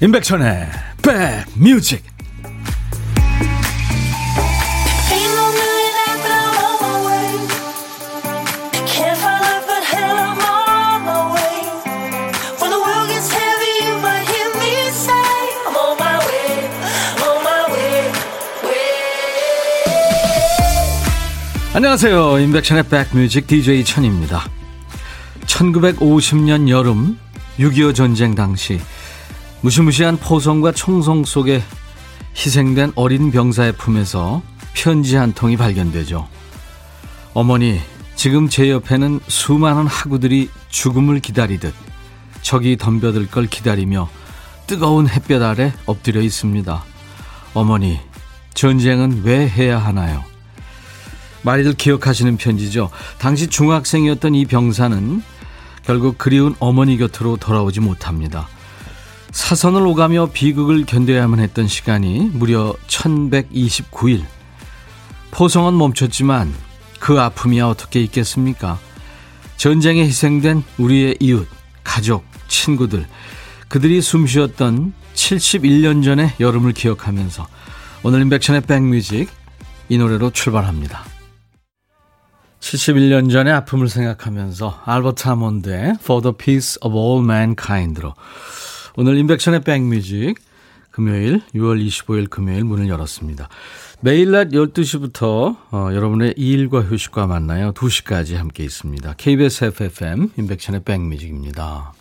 임백천의 백뮤직. 안녕하세요. 임백천의 백뮤직 DJ 천입니다. 1950년 여름 6.25 전쟁 당시 무시무시한 포성과 총성 속에 희생된 어린 병사의 품에서 편지 한 통이 발견되죠. 어머니, 지금 제 옆에는 수많은 하구들이 죽음을 기다리듯 적이 덤벼들 걸 기다리며 뜨거운 햇볕 아래 엎드려 있습니다. 어머니, 전쟁은 왜 해야 하나요? 많이들 기억하시는 편지죠. 당시 중학생이었던 이 병사는 결국 그리운 어머니 곁으로 돌아오지 못합니다. 사선을 오가며 비극을 견뎌야만 했던 시간이 무려 1129일. 포성은 멈췄지만 그 아픔이야 어떻게 있겠습니까? 전쟁에 희생된 우리의 이웃, 가족, 친구들, 그들이 숨 쉬었던 71년 전의 여름을 기억하면서 오늘 인백션의 백뮤직 이 노래로 출발합니다. 71년 전의 아픔을 생각하면서 알버트 하몬드의 For the Peace of All Mankind로 오늘 인백션의 백뮤직 금요일 6월 25일 금요일 문을 열었습니다. 매일 낮 12시부터 어, 여러분의 일과 휴식과 만나요. 2시까지 함께 있습니다. KBS FFM 인백션의 백뮤직입니다.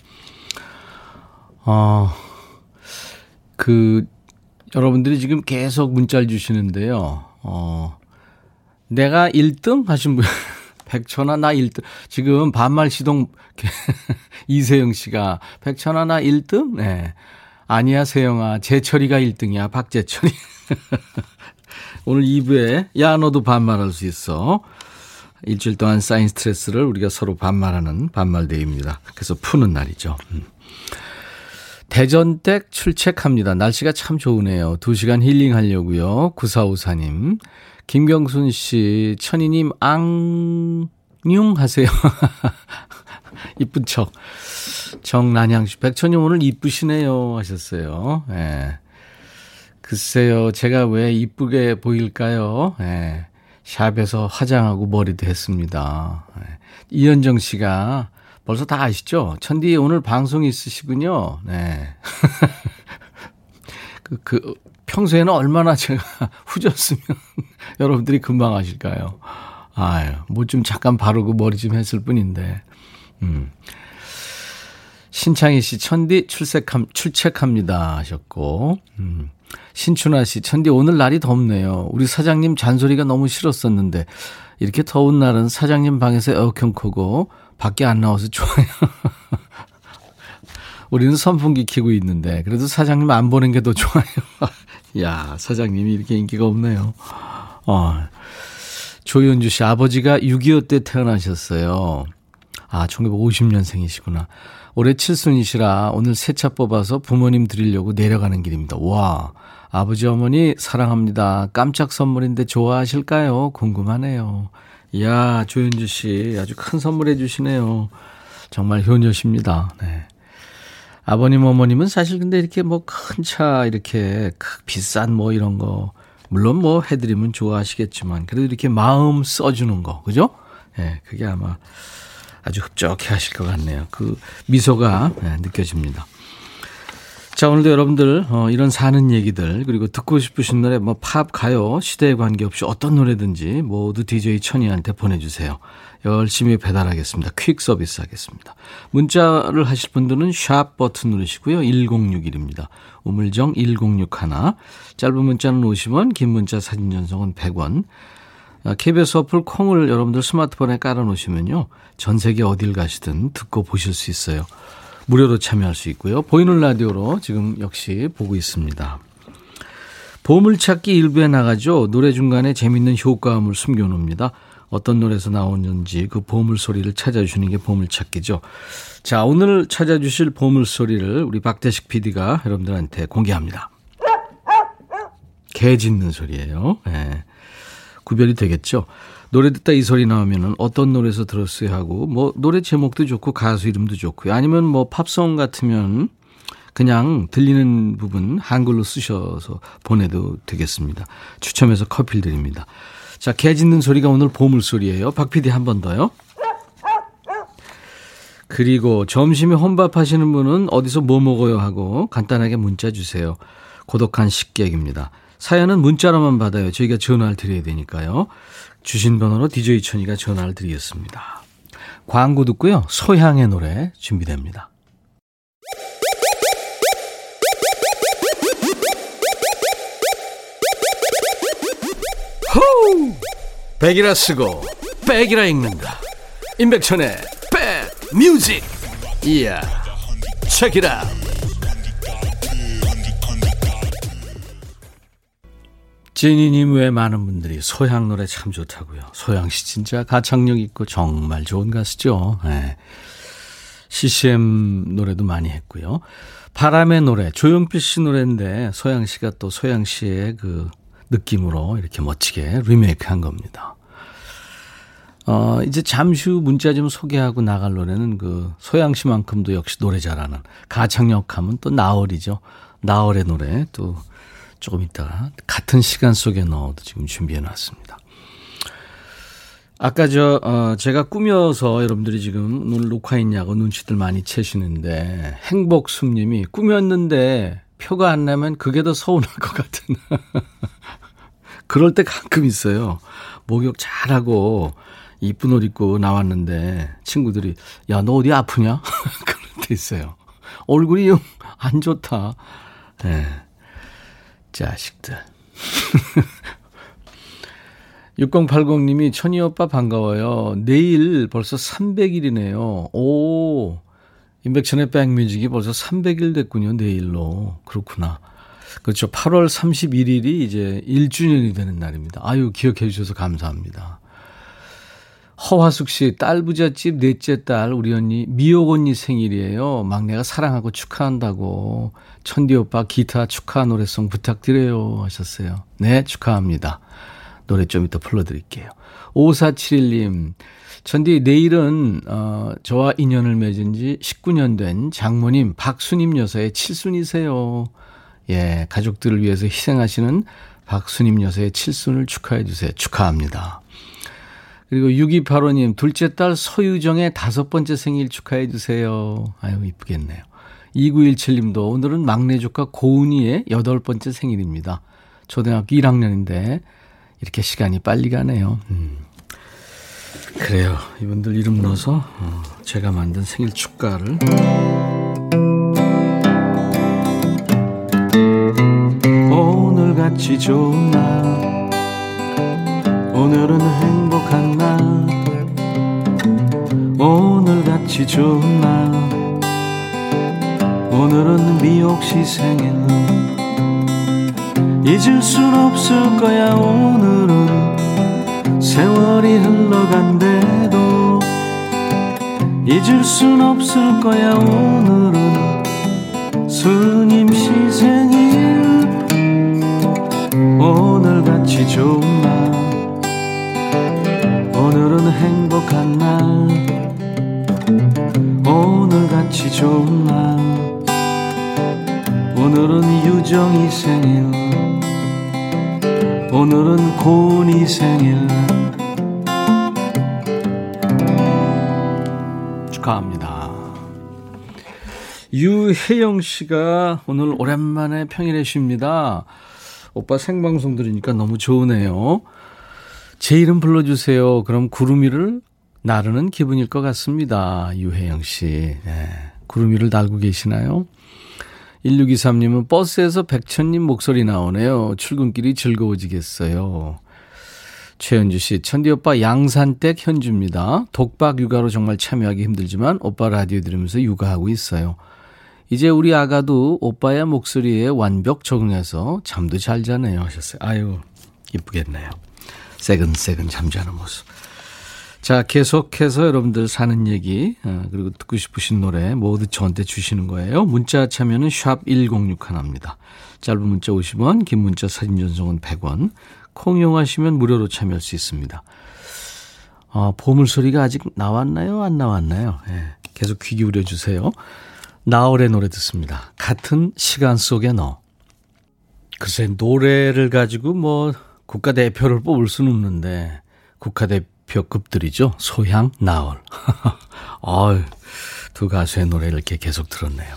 어, 그 여러분들이 지금 계속 문자를 주시는데요. 어, 내가 1등 하신 분 백천아 나 1등. 지금 반말 시동 이세영 씨가 백천아 나 1등? 네. 아니야 세영아 재철이가 1등이야 박재철이. 오늘 2부에 야 너도 반말할 수 있어. 일주일 동안 쌓인 스트레스를 우리가 서로 반말하는 반말데이입니다. 그래서 푸는 날이죠. 음. 대전댁 출첵합니다. 날씨가 참 좋으네요. 2시간 힐링하려고요. 9454님. 김경순 씨, 천희님, 앙, 뇽 하세요. 이쁜 척. 정난양 씨, 백천님 오늘 이쁘시네요. 하셨어요. 예. 네. 글쎄요, 제가 왜 이쁘게 보일까요? 예. 네. 샵에서 화장하고 머리도 했습니다. 예. 네. 이현정 씨가 벌써 다 아시죠? 천디 오늘 방송 있으시군요. 네. 그, 그, 평소에는 얼마나 제가 후졌으면 여러분들이 금방 아실까요? 아유, 뭐 좀 잠깐 바르고 머리 좀 했을 뿐인데. 음. 신창희 씨, 천디 출첵함, 출첵합니다. 하셨고, 음. 신춘아 씨, 천디 오늘 날이 덥네요. 우리 사장님 잔소리가 너무 싫었었는데, 이렇게 더운 날은 사장님 방에서 에어컨 켜고, 밖에 안 나와서 좋아요. 우리는 선풍기 키고 있는데, 그래도 사장님 안 보는 게 더 좋아요. 야, 사장님이 이렇게 인기가 없네요. 어. 조윤주 씨 아버지가 6.25 때 태어나셨어요. 아, 1950년생이시구나. 올해 칠순이시라 오늘 새차 뽑아서 부모님 드리려고 내려가는 길입니다. 와, 아버지 어머니 사랑합니다. 깜짝 선물인데 좋아하실까요? 궁금하네요. 이야, 조윤주 씨 아주 큰 선물 해 주시네요. 정말 효녀십니다. 네. 아버님, 어머님은 사실 근데 이렇게 뭐 큰 차, 이렇게 비싼 뭐 이런 거, 물론 뭐 해드리면 좋아하시겠지만, 그래도 이렇게 마음 써주는 거, 그죠? 예, 네, 그게 아마 아주 흡족해 하실 것 같네요. 그 미소가 네, 느껴집니다. 자, 오늘도 여러분들, 어, 이런 사는 얘기들, 그리고 듣고 싶으신 노래, 뭐, 팝, 가요, 시대에 관계없이 어떤 노래든지 모두 DJ 천이한테 보내주세요. 열심히 배달하겠습니다. 퀵 서비스 하겠습니다. 문자를 하실 분들은 샵 버튼 누르시고요. 1061입니다. 우물정 1061. 짧은 문자는 50원, 긴 문자 사진 전송은 100원. KBS 어플 콩을 여러분들 스마트폰에 깔아놓으시면요. 전 세계 어딜 가시든 듣고 보실 수 있어요. 무료로 참여할 수 있고요. 보이는 라디오로 지금 역시 보고 있습니다. 보물찾기 일부에 나가죠. 노래 중간에 재밌는 효과음을 숨겨놓습니다. 어떤 노래에서 나오는지 그 보물 소리를 찾아주시는 게 보물 찾기죠. 자, 오늘 찾아주실 보물 소리를 우리 박대식 PD가 여러분들한테 공개합니다. 개 짖는 소리예요. 네. 구별이 되겠죠. 노래 듣다 이 소리 나오면은 어떤 노래에서 들었어요 하고 뭐 노래 제목도 좋고 가수 이름도 좋고요. 아니면 뭐 팝송 같으면 그냥 들리는 부분 한글로 쓰셔서 보내도 되겠습니다. 추첨해서 커피를 드립니다. 자, 개 짖는 소리가 오늘 보물소리예요. 박 PD 한 번 더요. 그리고 점심에 혼밥 하시는 분은 어디서 뭐 먹어요 하고 간단하게 문자 주세요. 고독한 식객입니다. 사연은 문자로만 받아요. 저희가 전화를 드려야 되니까요. 주신 번호로 DJ 천이가 전화를 드리겠습니다. 광고 듣고요. 소향의 노래 준비됩니다. 호우! 백이라 쓰고 백이라 읽는다. 임백천의 백 뮤직. 이야. 책이라. 제니님 외 많은 분들이 소양 노래 참 좋다고요. 소양 씨 진짜 가창력 있고 정말 좋은 가수죠. 네. CCM 노래도 많이 했고요. 바람의 노래 조용필 씨 노래인데 소양 씨가 또 소양 씨의 그 느낌으로 이렇게 멋지게 리메이크 한 겁니다. 어, 이제 잠시 후 문자 좀 소개하고 나갈 노래는 그 소양 씨만큼도 역시 노래 잘하는 가창력 하면 또 나얼이죠. 나얼의 노래 또 조금 있다가 같은 시간 속에 넣어도 지금 준비해 놨습니다. 아까 저, 어, 제가 꾸며서 여러분들이 지금 오늘 녹화했냐고 눈치들 많이 채시는데, 행복숙님이 꾸몄는데 표가 안 나면 그게 더 서운할 것 같은. 그럴 때 가끔 있어요. 목욕 잘하고, 이쁜 옷 입고 나왔는데, 친구들이, 야, 너 어디 아프냐? 그럴 때 있어요. 얼굴이 안 좋다. 예. 네. 자식들. 6080님이 천희 오빠 반가워요. 내일 벌써 300일이네요. 오, 인백천의 백뮤직이 벌써 300일 됐군요. 내일로. 그렇구나. 그렇죠. 8월 31일이 이제 1주년이 되는 날입니다. 아유, 기억해 주셔서 감사합니다. 허화숙 씨, 딸 부잣집 넷째 딸, 우리 언니, 미옥 언니 생일이에요. 막내가 사랑하고 축하한다고. 천디 오빠 기타 축하 노래송 부탁드려요. 하셨어요. 네, 축하합니다. 노래 좀 이따 불러드릴게요. 5471님, 천디, 내일은, 어, 저와 인연을 맺은 지 19년 된 장모님 박수님 여사의 칠순이세요. 예, 가족들을 위해서 희생하시는 박수님 여사의 칠순을 축하해 주세요. 축하합니다. 그리고 6285님, 둘째 딸 서유정의 다섯 번째 생일 축하해 주세요. 아유, 이쁘겠네요. 2917님도 오늘은 막내 조카 고은이의 여덟 번째 생일입니다. 초등학교 1학년인데 이렇게 시간이 빨리 가네요. 음. 그래요. 이분들 이름 넣어서 어, 제가 만든 생일 축가를. 오늘같이 좋은 날 오늘은 행복한 날. 오늘같이 좋은 날 오늘은 미옥시 생일. 잊을 순 없을 거야 오늘은 세월이 흘러간대도 잊을 순 없을 거야 오늘은. 스님 시 생일. 오늘같이 좋은 날. 오늘은 행복한 날. 오늘같이 좋은 날. 오늘은 유정이 생일. 오늘은 고은이 생일 축하합니다 유혜영 씨가 오늘 오랜만에 평일에 쉽니다 오빠 생방송 들으니까 너무 좋으네요 제 이름 불러주세요. 그럼 구름이를 나르는 기분일 것 같습니다. 유혜영 씨. 네. 구름이를 달고 계시나요? 1623님은 버스에서 백천님 목소리 나오네요. 출근길이 즐거워지겠어요. 최현주 씨, 천디 오빠 양산댁 현주입니다. 독박 육아로 정말 참여하기 힘들지만 오빠 라디오 들으면서 육아하고 있어요. 이제 우리 아가도 오빠의 목소리에 완벽 적응해서 잠도 잘 자네요 하셨어요. 아유, 이쁘겠네요. 새근새근 잠자는 모습. 자, 계속해서 여러분들 사는 얘기, 어, 그리고 듣고 싶으신 노래 모두 저한테 주시는 거예요. 문자 참여는 샵 1061입니다. 짧은 문자 50원, 긴 문자 사진 전송은 100원. 콩 이용하시면 무료로 참여할 수 있습니다. 어, 보물소리가 아직 나왔나요? 안 나왔나요? 예, 계속 귀 기울여 주세요. 나월의 노래 듣습니다. 같은 시간 속에 너. 글쎄, 노래를 가지고 뭐 국가대표를 뽑을 수는 없는데, 국가대표급들이죠. 소향, 나월. 어유, 두 가수의 노래를 이렇게 계속 들었네요.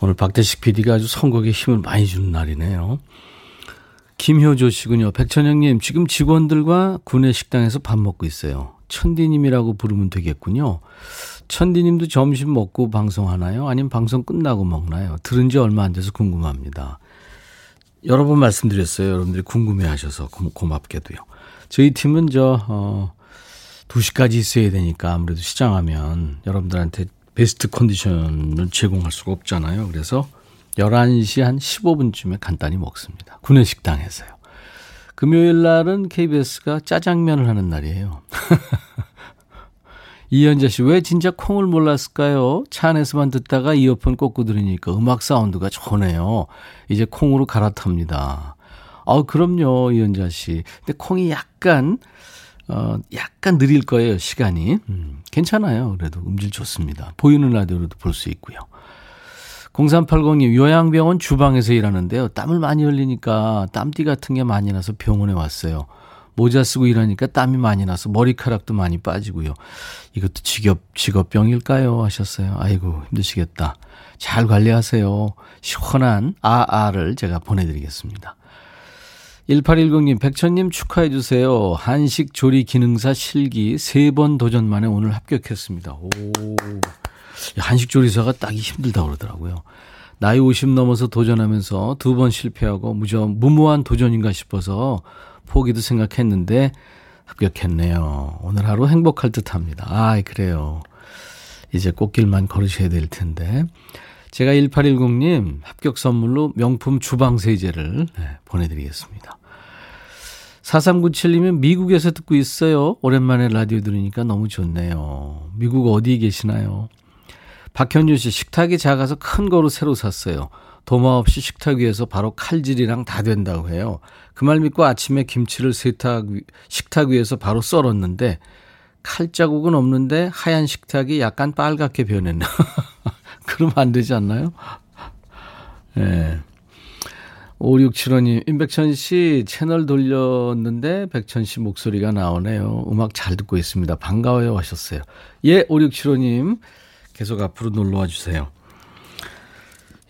오늘 박대식 PD가 아주 선곡에 힘을 많이 주는 날이네요. 김효조 씨군요. 백천영님, 지금 직원들과 구내 식당에서 밥 먹고 있어요. 천디님이라고 부르면 되겠군요. 천디님도 점심 먹고 방송하나요? 아니면 방송 끝나고 먹나요? 들은 지 얼마 안 돼서 궁금합니다. 여러 번 말씀드렸어요. 여러분들이 궁금해 하셔서 고 맙게도요. 저희 팀은 저, 어, 2시까지 있어야 되니까 아무래도 시장하면 여러분들한테 베스트 컨디션을 제공할 수가 없잖아요. 그래서 11시 한 15분쯤에 간단히 먹습니다. 구내식당에서요. 금요일 날은 KBS가 짜장면을 하는 날이에요. 이현자 씨, 왜 진짜 콩을 몰랐을까요? 차 안에서만 듣다가 이어폰 꽂고 들으니까 음악 사운드가 좋네요. 이제 콩으로 갈아탑니다. 아, 그럼요, 이현자 씨. 근데 콩이 약간, 어, 약간 느릴 거예요, 시간이. 음, 괜찮아요. 그래도 음질 좋습니다. 보이는 라디오로도 볼 수 있고요. 0380님, 요양병원 주방에서 일하는데요. 땀을 많이 흘리니까 땀띠 같은 게 많이 나서 병원에 왔어요. 모자 쓰고 일하니까 땀이 많이 나서 머리카락도 많이 빠지고요. 이것도 직업, 직업병일까요? 하셨어요. 아이고, 힘드시겠다. 잘 관리하세요. 시원한 아아를 제가 보내드리겠습니다. 1810님, 백천님 축하해주세요. 한식 조리 기능사 실기 세 번 도전 만에 오늘 합격했습니다. 오. 한식 조리사가 따기 힘들다 그러더라고요. 나이 50 넘어서 도전하면서 두 번 실패하고 무저 무모한 도전인가 싶어서 포기도 생각했는데 합격했네요. 오늘 하루 행복할 듯 합니다. 아, 그래요. 이제 꽃길만 걸으셔야 될 텐데. 제가 1810님 합격 선물로 명품 주방 세제를 네, 보내드리겠습니다. 4397님은 미국에서 듣고 있어요. 오랜만에 라디오 들으니까 너무 좋네요. 미국 어디 계시나요? 박현주 씨, 식탁이 작아서 큰 거로 새로 샀어요. 도마 없이 식탁 위에서 바로 칼질이랑 다 된다고 해요. 그 말 믿고 아침에 김치를 세탁, 식탁 위에서 바로 썰었는데 칼자국은 없는데 하얀 식탁이 약간 빨갛게 변했네. 그러면 안 되지 않나요? 예. 네. 5675님, 임백천 씨 채널 돌렸는데 백천 씨 목소리가 나오네요. 음악 잘 듣고 있습니다. 반가워요 하셨어요. 예, 5675님. 계속 앞으로 놀러 와 주세요.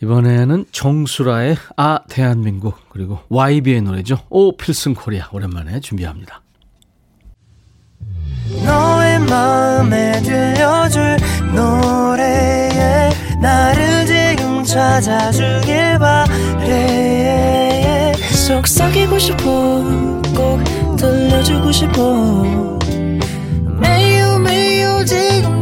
이번에는 정수라의 아 대한민국 그리고 YB의 노래죠. 오 필승 코리아 오랜만에 준비합니다. 너의 마음에 들려줄 노래에 나를 지금 찾아주길 바래 속삭이고 싶어 꼭 들려주고 싶어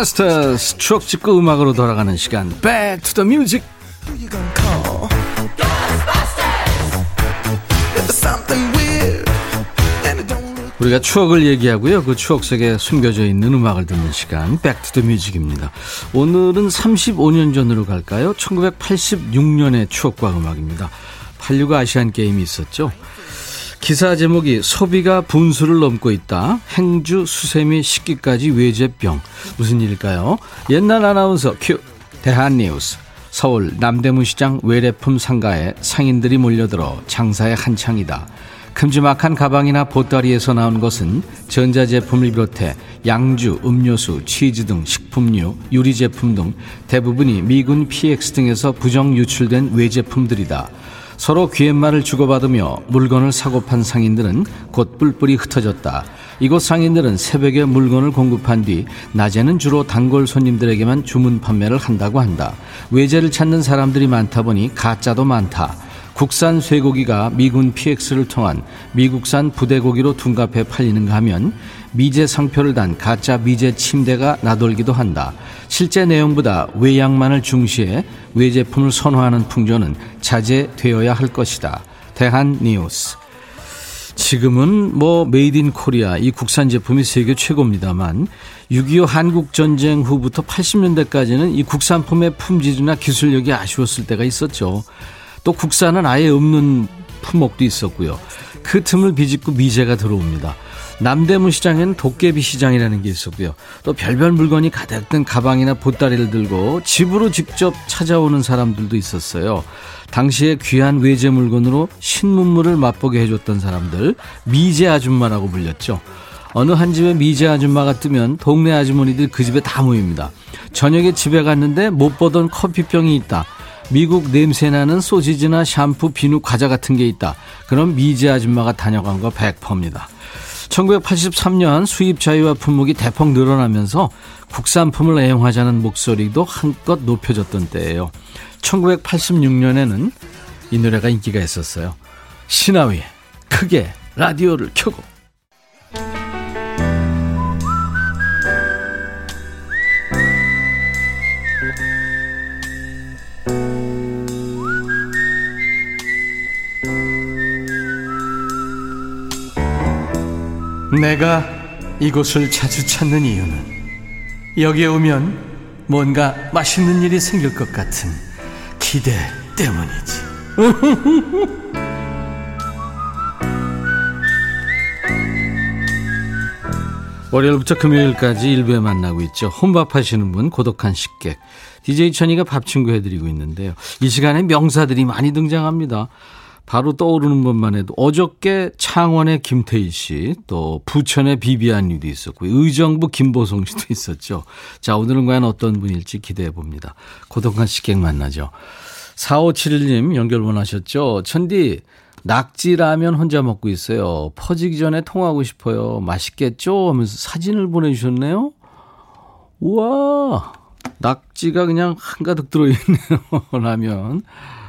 Ghostbusters 추억 찍고 음악으로 돌아가는 시간 Back to the Music 우리가 추억을 얘기하고요. 그 추억 속에 숨겨져 있는 음악을 듣는 시간 Back to the Music입니다. 오늘은 35년 전으로 갈까요? 1986년의 추억과 음악입니다. 86 아시안 게임이 있었죠. 기사 제목이 소비가 분수를 넘고 있다. 행주, 수세미, 식기까지 외제병. 무슨 일일까요? 옛날 아나운서 큐. 대한뉴스. 서울 남대문 시장 외래품 상가에 상인들이 몰려들어 장사에 한창이다. 큼지막한 가방이나 보따리에서 나온 것은 전자제품을 비롯해 양주, 음료수, 치즈 등 식품류, 유리제품 등 대부분이 미군 PX 등에서 부정 유출된 외제품들이다. 서로 귀옛말을 주고받으며 물건을 사고 판 상인들은 곧 뿔뿔이 흩어졌다. 이곳 상인들은 새벽에 물건을 공급한 뒤 낮에는 주로 단골 손님들에게만 주문 판매를 한다고 한다. 외제를 찾는 사람들이 많다 보니 가짜도 많다. 국산 쇠고기가 미군 PX를 통한 미국산 부대고기로 둔갑해 팔리는가 하면 미제 상표를 단 가짜 미제 침대가 나돌기도 한다. 실제 내용보다 외양만을 중시해 외제품을 선호하는 풍조는 자제되어야 할 것이다. 대한 뉴스. 지금은 뭐 Made in Korea 이 국산 제품이 세계 최고입니다만 6.25 한국 전쟁 후부터 80년대까지는 이 국산품의 품질이나 기술력이 아쉬웠을 때가 있었죠. 또 국산은 아예 없는 품목도 있었고요. 그 틈을 비집고 미제가 들어옵니다. 남대문 시장에는 도깨비 시장이라는 게 있었고요. 또 별별 물건이 가득 든 가방이나 보따리를 들고 집으로 직접 찾아오는 사람들도 있었어요. 당시에 귀한 외제 물건으로 신문물을 맛보게 해줬던 사람들 미제 아줌마라고 불렸죠. 어느 한 집에 미제 아줌마가 뜨면 동네 아주머니들 그 집에 다 모입니다. 저녁에 집에 갔는데 못 보던 커피병이 있다. 미국 냄새나는 소시지나 샴푸, 비누, 과자 같은 게 있다. 그럼 미제 아줌마가 다녀간 거 100%입니다. 1983년 수입 자유화 품목이 대폭 늘어나면서 국산품을 애용하자는 목소리도 한껏 높여졌던 때예요. 1986년에는 이 노래가 인기가 있었어요. 신하위에 크게 라디오를 켜고 내가 이곳을 자주 찾는 이유는 여기에 오면 뭔가 맛있는 일이 생길 것 같은 기대 때문이지. 월요일부터 금요일까지 일부에 만나고 있죠. 혼밥 하시는 분, 고독한 식객. DJ 천이가 밥 친구 해드리고 있는데요. 이 시간에 명사들이 많이 등장합니다. 바로 떠오르는 것만 해도 어저께 창원의 김태희 씨, 또 부천의 비비안 리도 있었고 의정부 김보성 씨도 있었죠. 자, 오늘은 과연 어떤 분일지 기대해 봅니다. 고독한 식객 만나죠. 4571님 연결 원하셨죠? 천디, 낙지라면 혼자 먹고 있어요. 퍼지기 전에 통화하고 싶어요. 맛있겠죠? 하면서 사진을 보내주셨네요. 우와, 낙지가 그냥 한가득 들어있네요. 라면.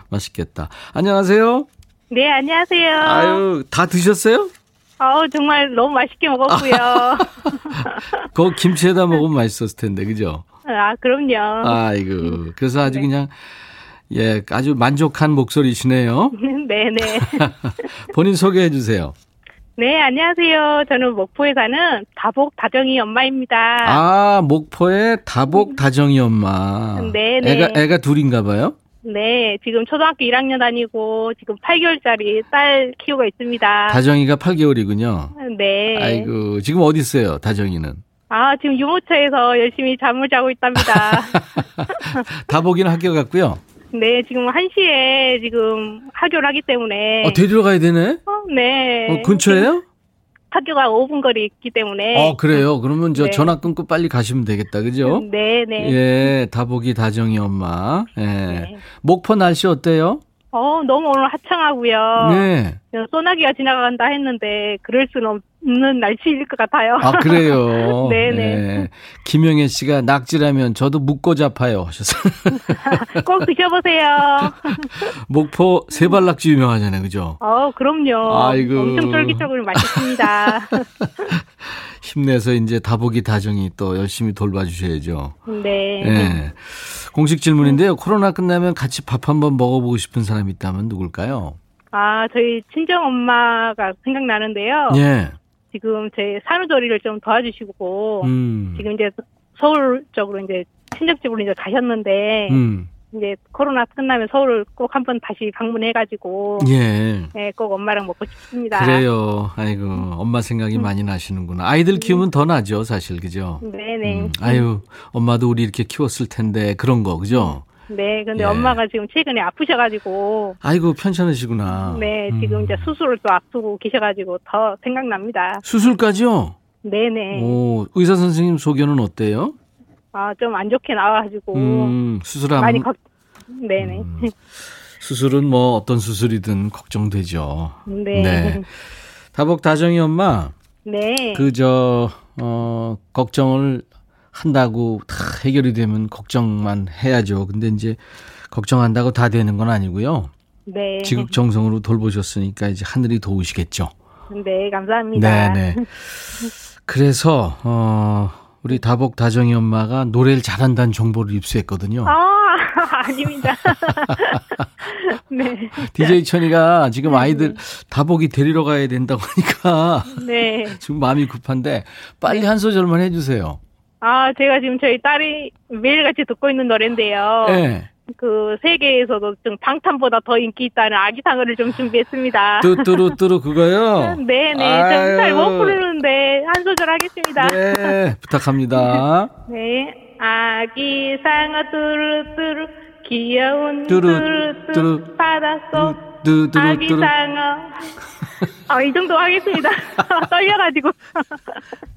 맛있겠다. 안녕하세요. 네, 안녕하세요. 아유, 다 드셨어요? 어 정말 너무 맛있게 먹었고요. 그 김치에다 먹으면 맛있었을 텐데, 그죠? 아, 그럼요. 아이고. 그래서 아주 네. 그냥, 예, 아주 만족한 목소리시네요. 네네. 본인 소개해 주세요. 네, 안녕하세요. 저는 목포에 사는 다복 다정이 엄마입니다. 아, 목포의 다복 다정이 엄마. 네네. 애가, 애가 둘인가 봐요? 네, 지금 초등학교 1학년 다니고 지금 8개월짜리 딸 키우고 있습니다. 다정이가 8개월이군요. 네. 아이고, 지금 어디 있어요, 다정이는? 아, 지금 유모차에서 열심히 잠을 자고 있답니다. 다복이는 학교 갔고요. 네, 지금 1시에 지금 학교를 하기 때문에. 어, 데리러 가야 되네? 어, 네. 어, 근처에요? 학교가 5분 거리 있기 때문에. 어, 그래요. 그러면 저 네. 전화 끊고 빨리 가시면 되겠다. 그죠? 네, 네. 예, 다복이 다정이 엄마. 예. 네. 목포 날씨 어때요? 어, 너무 오늘 화창하고요. 네. 소나기가 지나간다 했는데 그럴 수는 없는 날씨일 것 같아요. 아, 그래요. 네네. 예. 김영애 씨가 낙지라면 저도 묵고 잡아요 하셨어요. 꼭 드셔보세요. 목포 세발낙지 유명하잖아요. 그죠? 어, 그럼요. 아이고. 엄청 쫄깃쫄깃 맛있습니다. 힘내서 이제 다복이 다정이 또 열심히 돌봐주셔야죠. 네. 예. 공식 질문인데요. 코로나 끝나면 같이 밥 한번 먹어보고 싶은 사람이 있다면 누굴까요? 아, 저희 친정 엄마가 생각나는데요. 예. 지금 제 산후조리를 좀 도와주시고 음. 지금 이제 서울 쪽으로 이제 친정집으로 이제 가셨는데 음. 이제 코로나 끝나면 서울을 꼭 한번 다시 방문해가지고 예. 네, 꼭 엄마랑 먹고 싶습니다. 그래요. 아이고, 엄마 생각이 많이 나시는구나. 아이들 키우면 더 나죠, 사실. 그죠? 네네. 음, 아유, 엄마도 우리 이렇게 키웠을 텐데, 그런 거, 그죠? 네, 근데 예. 엄마가 지금 최근에 아프셔가지고, 아이고, 편찮으시구나. 네, 지금 음. 이제 수술을 또 앞두고 계셔가지고 더 생각납니다. 수술까지요? 네네. 오, 의사 선생님 소견은 어때요? 아, 좀 안 좋게 나와가지고, 음, 수술하면. 많이 걱, 네네. 음, 수술은 뭐 어떤 수술이든 걱정되죠. 네. 네. 다복 다정이 엄마, 네. 그 저 어 걱정을 한다고 다 해결이 되면 걱정만 해야죠. 근데 이제 걱정한다고 다 되는 건 아니고요. 네. 지극정성으로 돌보셨으니까 이제 하늘이 도우시겠죠. 네, 감사합니다. 네, 네. 그래서 어 우리 다복 다정이 엄마가 노래를 잘한다는 정보를 입수했거든요. 아, 아닙니다. 네. DJ 천이가 지금 아이들 다복이 데리러 가야 된다고 하니까 네. 지금 마음이 급한데 빨리 한 소절만 해주세요. 아, 제가 지금 저희 딸이 매일같이 듣고 있는 노래인데요. 네. 그 세계에서도 좀 방탄보다 더 인기 있다는 아기상어를 좀 준비했습니다. 뚜뚜루뚜루 그거요? 네네. 잘못 부르는데 한 소절 하겠습니다. 네, 부탁합니다. 네. 아기상어 뚜루뚜루 귀여운 뚜루, 뚜루뚜루 뚜루. 바닷속. 아기상어 아, 이 정도 하겠습니다. 떨려가지고.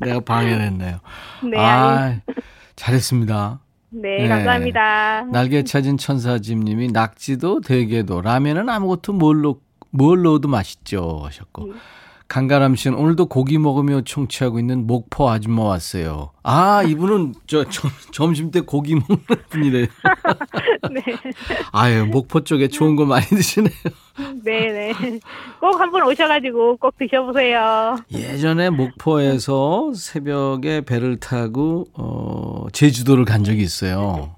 내가 방해했네요. 네, 아, 잘했습니다. 네, 네. 감사합니다. 날개 찾은 천사집님이 낙지도 대게도 라면은 아무것도 뭘, 넣, 뭘 넣어도 맛있죠 하셨고 강가람 씨는 오늘도 고기 먹으며 청취하고 있는 목포 아줌마 왔어요. 아 이분은 저 점, 점심 때 고기 먹는 분이래요. 네. 아유 목포 쪽에 좋은 거 많이 드시네요. 네 네. 꼭 한번 오셔가지고 꼭 드셔보세요. 예전에 목포에서 새벽에 배를 타고 어 제주도를 간 적이 있어요.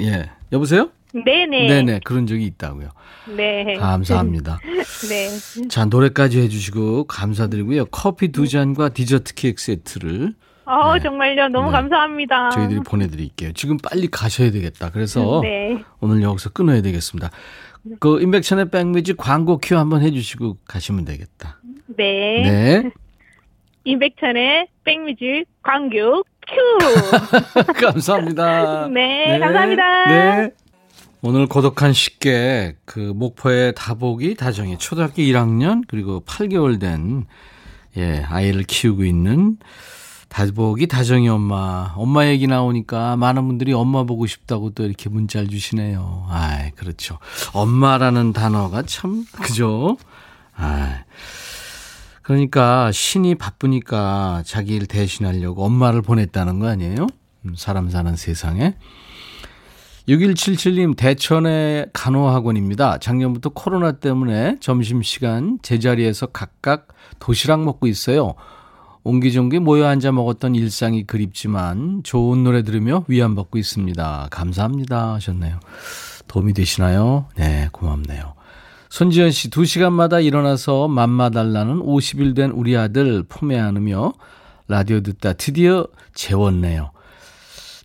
예 여보세요? 네네. 네네 그런 적이 있다고요. 네. 감사합니다. 네. 자, 노래까지 해주시고 감사드리고요. 커피 두 잔과 디저트 케이크 세트를 어, 네. 정말요. 너무 네. 감사합니다. 저희들이 보내드릴게요. 지금 빨리 가셔야 되겠다. 그래서 네. 오늘 여기서 끊어야 되겠습니다. 그 인백션의 백뮤직 광고 큐 한번 해주시고 가시면 되겠다. 네. 네. 임백천의 백뮤직 광교 큐. 감사합니다. 네, 감사합니다. 네. 오늘 고독한 식객 그 목포의 다복이 다정이 초등학교 1학년 그리고 8개월 된 예, 아이를 키우고 있는 다복이 다정이 엄마. 엄마 얘기 나오니까 많은 분들이 엄마 보고 싶다고 또 이렇게 문자를 주시네요. 아, 그렇죠. 엄마라는 단어가 참 그죠? 아. 그러니까 신이 바쁘니까 자기 일 대신하려고 엄마를 보냈다는 거 아니에요? 음, 사람 사는 세상에. 6177님, 대천의 간호학원입니다. 작년부터 코로나 때문에 점심시간 제자리에서 각각 도시락 먹고 있어요. 옹기종기 모여 앉아 먹었던 일상이 그립지만 좋은 노래 들으며 위안받고 있습니다. 감사합니다. 하셨네요. 도움이 되시나요? 네, 고맙네요. 손지현 씨, 2시간마다 일어나서 맘마 달라는 50일 된 우리 아들 품에 안으며 라디오 듣다 드디어 재웠네요.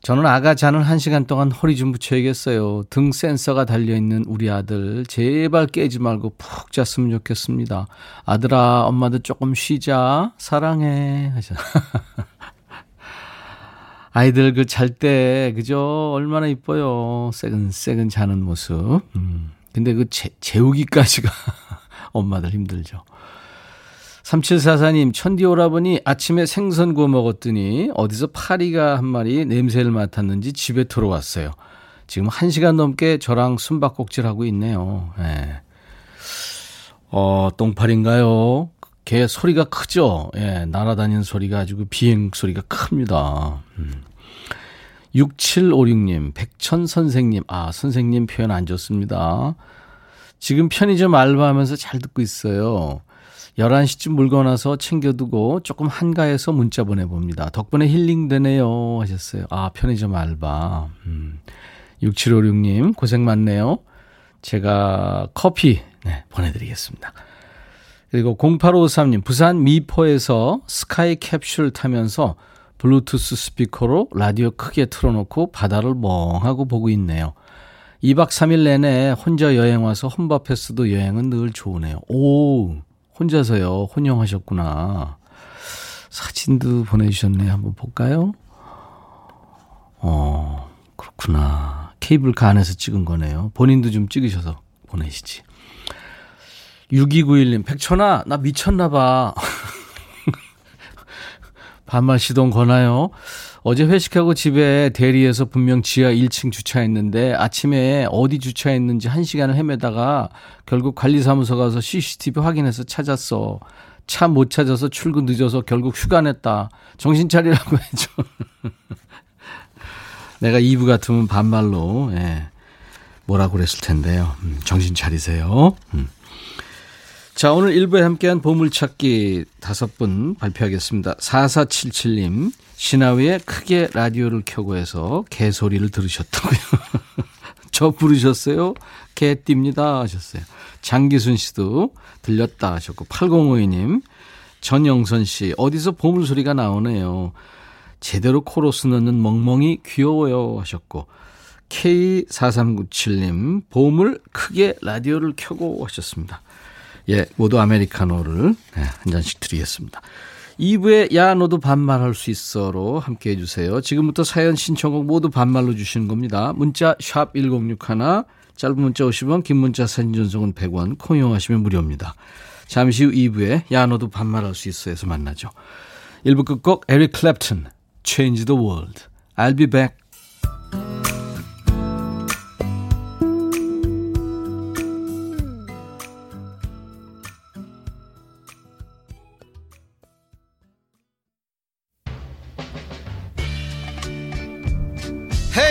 저는 아가 자는 1시간 동안 허리 좀 붙여야겠어요. 등 센서가 달려있는 우리 아들 제발 깨지 말고 푹 잤으면 좋겠습니다. 아들아 엄마도 조금 쉬자 사랑해 하셔. 아이들 그 잘 때 그죠 얼마나 이뻐요 새근새근 자는 모습. 음. 근데 그 재, 재우기까지가 엄마들 힘들죠. 3744님, 천디 오라버니 아침에 생선 구워 먹었더니 어디서 파리가 한 마리 냄새를 맡았는지 집에 들어왔어요. 지금 1시간 넘게 저랑 숨바꼭질 하고 있네요. 예. 어, 똥파리인가요? 개 소리가 크죠? 예, 날아다니는 소리가 아주 그 비행 소리가 큽니다. 음. 6756님, 백천 선생님. 아, 선생님 표현 안 좋습니다. 지금 편의점 알바하면서 잘 듣고 있어요. 11시쯤 물건 와서 챙겨두고 조금 한가해서 문자 보내봅니다. 덕분에 힐링되네요. 하셨어요. 아, 편의점 알바. 음. 6756님, 고생 많네요. 제가 커피, 네, 보내드리겠습니다. 그리고 0853님, 부산 미포에서 스카이 캡슐 타면서 블루투스 스피커로 라디오 크게 틀어놓고 바다를 멍하고 보고 있네요. 2박 3일 내내 혼자 여행 와서 혼밥했어도 여행은 늘 좋으네요. 오, 혼자서요. 혼영하셨구나. 사진도 보내주셨네요. 한번 볼까요? 어, 그렇구나. 케이블카 안에서 찍은 거네요. 본인도 좀 찍으셔서 보내시지. 6291님, 백천아, 나 미쳤나봐. 반말 시동 거나요? 어제 회식하고 집에 대리에서 분명 지하 1층 주차했는데 아침에 어디 주차했는지 1시간을 헤매다가 결국 관리사무소 가서 CCTV 확인해서 찾았어. 차 못 찾아서 출근 늦어서 결국 휴가 냈다. 정신 차리라고 해줘. 내가 2부 같으면 반말로, 예. 뭐라고 그랬을 텐데요. 음, 정신 차리세요. 음. 자, 오늘 1부에 함께한 보물찾기 다섯 분 발표하겠습니다. 4477님, 신하위에 크게 라디오를 켜고 해서 개소리를 들으셨다고요. 저 부르셨어요? 개띠입니다 하셨어요. 장기순 씨도 들렸다 하셨고, 8052님, 전영선 씨, 어디서 보물소리가 나오네요. 제대로 코러스 넣는 멍멍이 귀여워요 하셨고, K4397님, 보물 크게 라디오를 켜고 하셨습니다. 예, 모두 아메리카노를 네, 한 잔씩 드리겠습니다. 2부에 야 너도 반말할 수 있어로 함께 해주세요. 지금부터 사연 신청곡 모두 반말로 주시는 겁니다. 문자 샵 1061, 짧은 문자 50원, 긴 문자 사진 전송은 100원, 콩 이용하시면 무료입니다. 잠시 후 2부에 야 너도 반말할 수 있어에서 만나죠. 1부 끝곡 에릭 클랩튼, Change the World. I'll be back.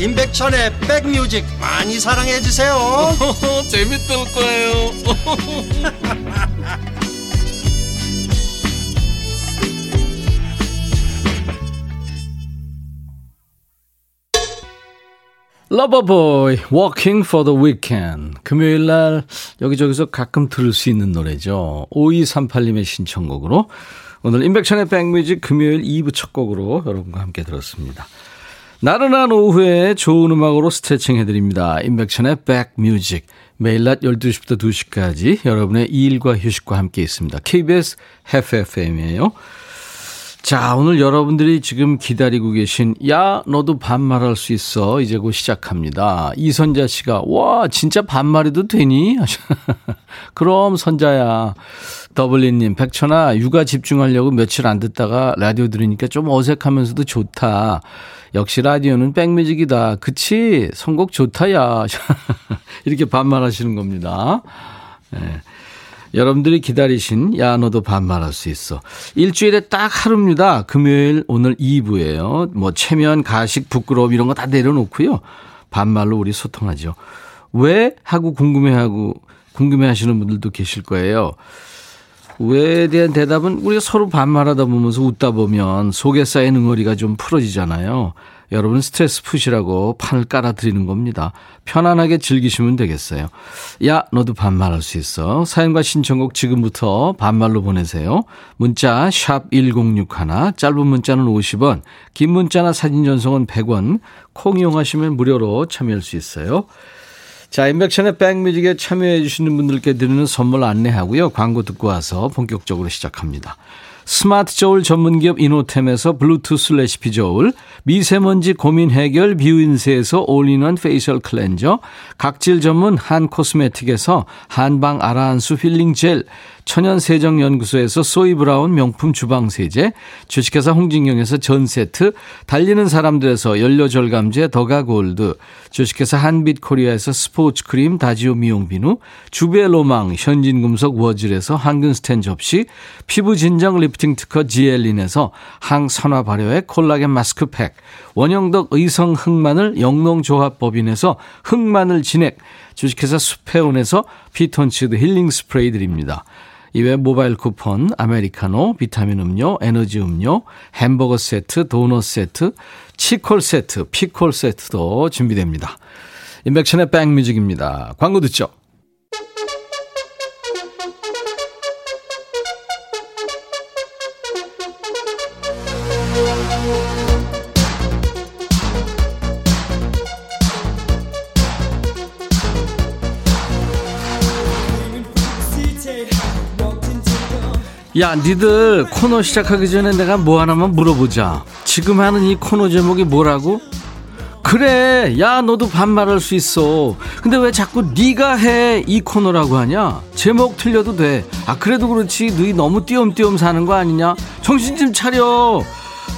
임백천의 백뮤직 많이 사랑해 주세요 재밌을 거예요 러버보이 Walking for the Weekend 금요일 날 여기저기서 가끔 들을 수 있는 노래죠. 5238님의 신청곡으로 오늘 인백션의 백뮤직 금요일 2부 첫 곡으로 여러분과 함께 들었습니다. 나른한 오후에 좋은 음악으로 스트레칭 해드립니다. 인백션의 백뮤직 매일 낮 12시부터 2시까지 여러분의 일과 휴식과 함께 있습니다. KBS FFM이에요. 자, 오늘 여러분들이 지금 기다리고 계신 야, 너도 반말할 수 있어. 이제 곧 시작합니다. 이선자 씨가 와, 진짜 반말해도 되니? 그럼 선자야. 더블리 님, 백천아, 육아 집중하려고 며칠 안 듣다가 라디오 들으니까 좀 어색하면서도 좋다. 역시 라디오는 백뮤직이다. 그치? 선곡 좋다, 야. 이렇게 반말하시는 겁니다. 네. 여러분들이 기다리신 야 너도 반말할 수 있어. 일주일에 딱 하루입니다. 금요일 오늘 2부예요. 뭐 체면, 가식, 부끄러움 이런 거 다 내려놓고요. 반말로 우리 소통하죠. 왜 하고 궁금해하고 궁금해하시는 분들도 계실 거예요. 왜에 대한 대답은 우리가 서로 반말하다 보면서 웃다 보면 속에 쌓인 응어리가 좀 풀어지잖아요. 여러분 스트레스 푸시라고 판을 깔아드리는 겁니다. 편안하게 즐기시면 되겠어요. 야, 너도 반말할 수 있어. 사연과 신청곡 지금부터 반말로 보내세요. 문자 1061, 짧은 문자는 50원, 긴 문자나 사진 전송은 100원, 콩 이용하시면 무료로 참여할 수 있어요. 자, 임백천의 백뮤직에 참여해 주시는 분들께 드리는 선물 안내하고요. 광고 듣고 와서 본격적으로 시작합니다. 스마트 저울 전문기업 이노템에서 블루투스 레시피 저울, 미세먼지 고민 해결 뷰인세에서 올인원 페이셜 클렌저, 각질 전문 한 코스메틱에서 한방 아라한수 힐링 젤, 천연 세정 연구소에서 소이 브라운 명품 주방 세제, 주식회사 홍진경에서 전 세트, 달리는 사람들에서 연료 절감제 더가 골드, 주식회사 한빛 코리아에서 스포츠 크림 다지오 미용 비누, 주베 로망 현진금속 워즐에서 항균 스텐 접시, 피부 진정 리프팅 특허 지엘린에서 항산화 발효의 콜라겐 마스크팩, 원형덕 의성 흑마늘 영농조합법인에서 흑마늘 진액, 주식회사 수페온에서 피톤치드 힐링 스프레이 드립니다. 이외 모바일 쿠폰, 아메리카노, 비타민 음료, 에너지 음료, 햄버거 세트, 도넛 세트, 치콜 세트, 피콜 세트도 준비됩니다. 인백션의 백뮤직입니다. 광고 듣죠? 야, 니들 코너 시작하기 전에 내가 뭐 하나만 물어보자. 지금 하는 이 코너 제목이 뭐라고? 그래, 야, 너도 반말할 수 있어. 근데 왜 자꾸 네가 해 이 코너라고 하냐? 제목 틀려도 돼. 아, 그래도 그렇지. 너희 너무 띄엄띄엄 사는 거 아니냐? 정신 좀 차려.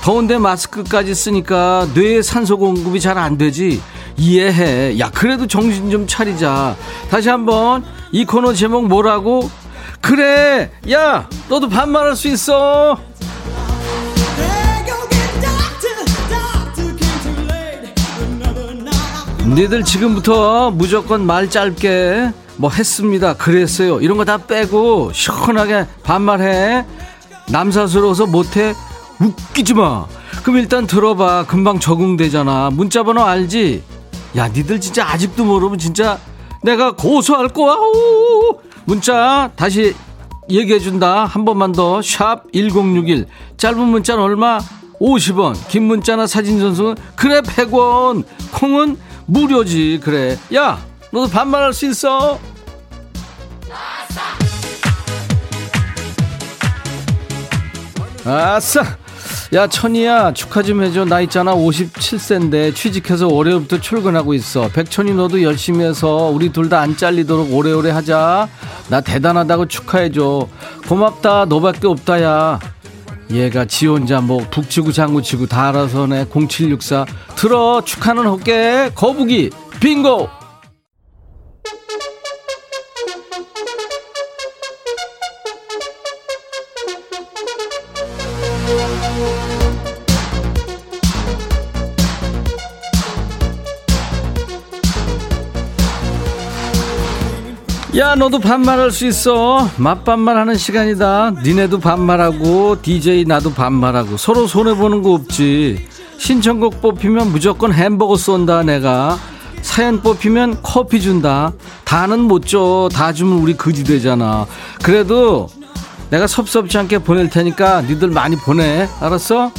더운데 마스크까지 쓰니까 뇌에 산소 공급이 잘 안 되지. 이해해. 야, 그래도 정신 좀 차리자. 다시 한번 이 코너 제목 뭐라고? 그래, 야, 너도 반말할 수 있어. 니들 지금부터 무조건 말 짧게 뭐 했습니다. 그랬어요. 이런 거 다 빼고 시원하게 반말해. 남사스러워서 못해. 웃기지 마. 그럼 일단 들어봐. 금방 적응되잖아. 문자번호 알지? 야, 니들 진짜 아직도 모르면 진짜 내가 고소할 거야. 오! 문자 다시 얘기해준다. 한 번만 더. 샵 1061. 짧은 문자는 얼마? 50원. 긴 문자나 사진 전송은 그래 100원. 콩은 무료지. 그래. 야, 너도 반말할 수 있어? 아싸! 야, 천이야, 축하 좀 해줘. 나 있잖아, 57세인데, 취직해서 월요일부터 출근하고 있어. 백천이 너도 열심히 해서, 우리 둘 다 안 잘리도록 오래오래 하자. 나 대단하다고 축하해줘. 고맙다, 너밖에 없다, 야. 얘가 지 혼자 뭐, 북치고 장구치고 다 알아서 네, 0764. 들어, 축하는 할게. 거북이, 빙고! 야 너도 반말할 수 있어. 맞반말하는 시간이다. 니네도 반말하고 DJ 나도 반말하고. 서로 손해보는 거 없지. 신청곡 뽑히면 무조건 햄버거 쏜다 내가. 사연 뽑히면 커피 준다. 다는 못줘다 주면 우리 거지 되잖아. 그래도 내가 섭섭지 않게 보낼 테니까 니들 많이 보내. 알았어?